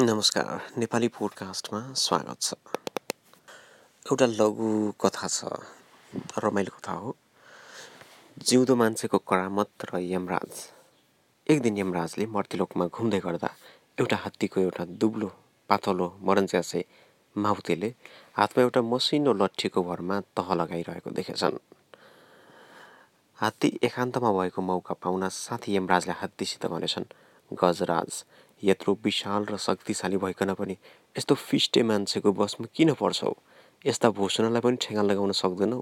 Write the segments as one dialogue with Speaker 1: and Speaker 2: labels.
Speaker 1: नमस्कार नेपाली पोडकास्टमा स्वागत छ। एउटा लघु कथा छ रमाइलो कथा हो। जिउँदो मान्छेको करामत र यमराज। एक दिन यमराजले मर्तीलोकमा घुम्दै गर्दा एउटा हात्तीको एउटा दुब्लो पातलो मरन्च्यासे माउतेले हातमा एउटा मसिनो लट्ठीको भरमा तह लगाइरहेको देखेछन्। हात्ती एकान्तमा भएको मौका पाउन साथी यमराजले हात्तीसित भनेछन् गजराज यत्रो विशाल र शक्तिशाली भइकन पनि यस्तो फिस्टे मान्छेको बसमा किन पर्छौ? यस्ता भूषणलाई पनि ठेगान लगाउन सक्दैनौ।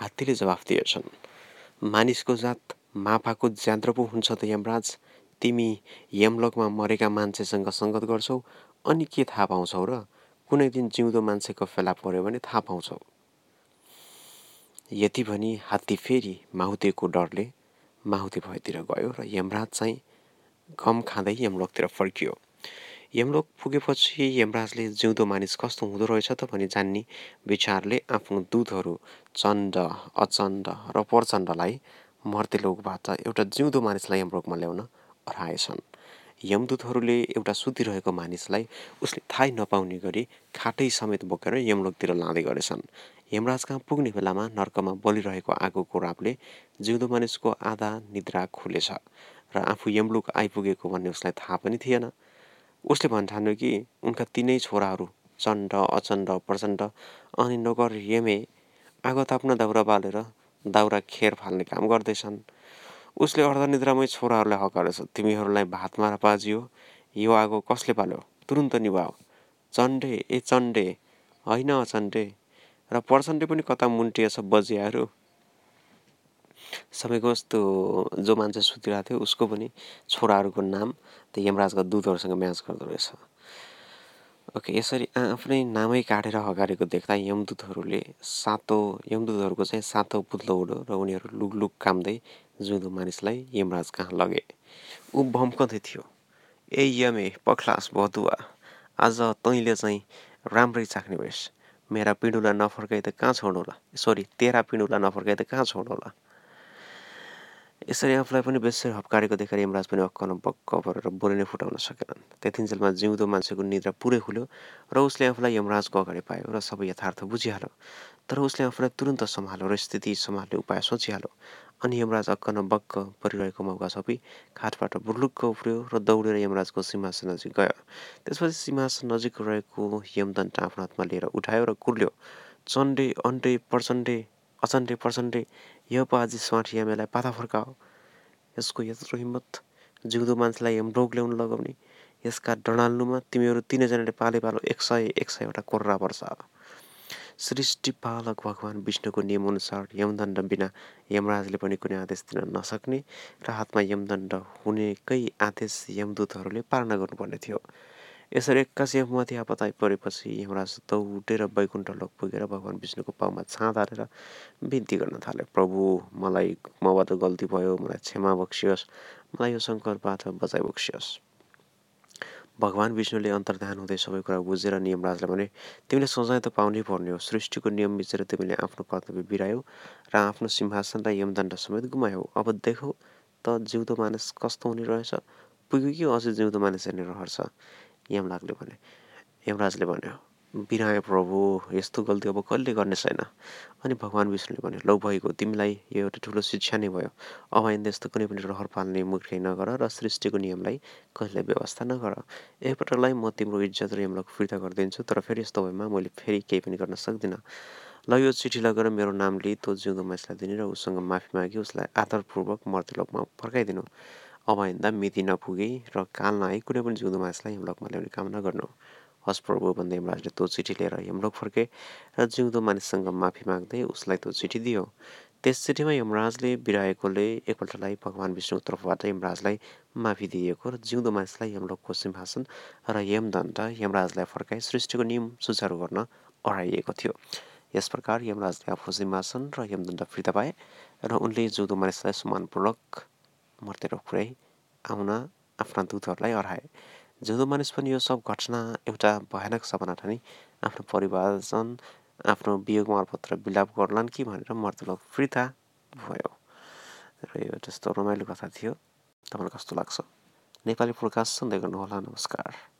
Speaker 1: हात्तीले जवाफ दिएछन् मानिसको जात माफाको ज्यान्द्र पो हुन्छ त यमराज। तिमी यमलोकमा मरेका मान्छेसँग सङ्गत गर्छौ अनि के थाहा पाउँछौ र कुनै दिन जिउँदो मान्छेको फेला पर्यो भने थाहा पाउँछौ? यति भनी हात्ती फेरि माहुतेको डरले माहुते भएतिर गयो र यमराज चाहिँ घम खाँदै यमलोकतिर फर्कियो। यमलोक पुगेपछि यमराजले जिउँदो मानिस कस्तो हुँदो रहेछ त भनी जान्ने विचारले आफ्नो दुधहरू चण्ड अचण्ड र प्रचण्डलाई मर्तेलोकबाट एउटा जिउँदो मानिसलाई यमलोकमा ल्याउन हराएछन्। यमदूतहरूले एउटा सुतिरहेको मानिसलाई उसले थाहै नपाउने गरी खाटै समेत बोकेर यमलोकतिर लाँदै गरेछन्। यमराज कहाँ पुग्ने बेलामा नर्कमा बलिरहेको आगोको रापले जिउँदो मानिसको आधा निद्रा खुलेछ। र आफू यमलुक आइपुगेको भन्ने उसलाई थाहा पनि थिएन। उसले भन्ठान्यो कि उनका तिनै छोराहरू चण्ड अचण्ड प्रचण्ड अनि नगर यमे आगो ताप्न दाउरा बालेर दाउरा खेर फाल्ने काम गर्दैछन्। उसले अर्धनिद्रामै छोराहरूलाई हकारेछ तिमीहरूलाई भात मारा पाजियो यो आगो कसले पाल्यो तुरुन्त निभाओ। चण्डे ए चण्डे होइन अचण्डे। र प्रचण्डे पनि कता मुन्टिएछ बजियाहरू? सबैको यस्तो जो मान्छे सुतिरहेको थियो उसको पनि छोराहरूको नाम त्यो यमराजका दुधहरूसँग म्याच गर्दो रहेछ। ओके यसरी आफ्नै नामै काटेर हगारेको देख्दा यमदूतहरूले सातो यमदूतहरूको चाहिँ सातो पुत्लो उडो र उनीहरू लुकलुक कामदै जुदो मानिसलाई यमराज कहाँ लगे? ऊ भम्कँदै थियो। ए यमे पख्लास भदुवा आज तैँले चाहिँ राम्रै चाख्ने भएस। मेरा पिँडुलाई नफर्काइ त कहाँ छोड्नु होला? सरी तेरा पिँडुलाई नफर्काइ त कहाँ छोड्नु होला? यसरी आफूलाई पनि बेसरी हप्कारेको देखेर यमराज पनि अक्कन बक्क परेर बोली नै फुटाउन सकेनन्। त्यतिन्जेलमा जिउँदो मान्छेको निद्रा पुरै खुल्यो र उसले आफूलाई यमराजको अगाडि पायो र सबै यथार्थ बुझिहाल्यो। तर उसले आफूलाई तुरन्त सम्हाल्यो र स्थिति सम्हाल्ने उपाय सोचिहाल्यो। अनि यमराज अक्कन बक्क परिरहेको मौका सबै खाटबाट बुर्लुक्क उफ्रियो र दौडेर यमराजको सिंहासन नजिक गयो। त्यसपछि सिंहासन नजिक रहेको यमदण्ड आफ्नो हातमा लिएर उठायो र कुर्ल्यो। चण्डे अन्डे प्रचण्डे अचण्डे प्रचण्डे यो पाजी स्वाठियामेलाई पाता फर्काओ। यसको यत्रो हिम्मत जिउँदो मान्छेलाई यमरोग ल्याउन लगाउने यसका डडाल्नुमा तिमीहरू तिनैजनाले पाले पालो एक सय एक सयवटा कोर्रा पर्छ। सृष्टि पालक भगवान् विष्णुको नियमअनुसार यमदण्ड बिना यमराजले पनि कुनै आदेश दिन नसक्ने र हातमा यमदण्ड हुनेकै आदेश यमदूतहरूले पालना गर्नुपर्ने थियो। यसरी एक्कासी आफूमाथि आपत आइपरेपछि यमराज दौडेर वैकुण्ठ लोक पुगेर भगवान् विष्णुको पाउमा छाँद हालेर बिन्ती गर्न थाले प्रभु मलाई मबाट गल्ती भयो मलाई क्षमा बक्सियोस् मलाई यो सङ्कटबाट बचाइ बक्सियोस्। भगवान् विष्णुले अन्तर्धान हुँदै सबै कुरा बुझेर नियमराजलाई भने तिमीले सजाय त पाउनै पर्ने हो। सृष्टिको नियम बिचेर तिमीले आफ्नो कर्तव्य बिरायौ र आफ्नो सिंहासनलाई यमदण्ड समेत गुमायौ। अब देखौ त जिउँदो मानिस कस्तो हुने रहेछ? पुग्यो कि अझै जिउँदो मानिस हेर्ने यमलागले भने। यमराजले भन्यो बिराय प्रभु यस्तो गल्ती अब कहिले गर्ने छैन? अनि भगवान् विष्णुले भन्यो लौ भएको तिमीलाई यो एउटा ठुलो शिक्षा नै भयो। अब आइन्दा यस्तो कुनै पनि रहर पाल्ने मूर्खै नगर र सृष्टिको नियमलाई कहिले व्यवस्था नगर। एकपटकलाई म तिम्रो इज्जत र यमलाई फिर्ता गरिदिन्छु तर फेरि यस्तो भएमा मैले फेरि केही पनि गर्न सक्दिनँ। ल यो चिठी लगेर मेरो नाम लिई तँ जिउँदो मान्छेलाई दिने र उसँग माफी मागी उसलाई आदरपूर्वक मर्तीलोकमा फर्काइदिनु। अब आइन्दा मिति नपुगे र काल नआई कुनै पनि जिउँदो मानिसलाई यमलोकमा ल्याउने काम नगर्नु हस् प्रभु भन्दै यमराजले त्यो चिठी लिएर यमलोक फर्के र जिउँदो मानिससँग माफी माग्दै उसलाई त्यो चिठी दियो। त्यस चिठीमा यमराजले बिराएकोले एकपल्टलाई भगवान् विष्णुको तर्फबाट यमराजलाई माफी दिएको र जिउँदो मानिसलाई यमलोकको सिंहासन र यमदण्ड यमराजलाई फर्काई सृष्टिको नियम सुचारू गर्न अडाइएको थियो। यस प्रकार यमराजले आफू सिंहासन र यमदण्ड फिर्ता पाए र उनले जिउँदो मानिसलाई सम्मानपूर्वक मर्तेर पुर्याइ आउन आफ्ना दूतहरूलाई अराए जिउँदो मानिस पनि यो सब घटना एउटा भयानक सपना ठानी आफ्नो परिवारजन आफ्नो वियोग मार्फत र विलाप गर्लान् कि भनेर मर्तलोक फिर्ता भयो। र यो त्यस्तो रमाइलो कथा थियो। तपाईँलाई कस्तो लाग्छ? नेपाली प्रकाश सुन्दै गर्नुहोला। नमस्कार।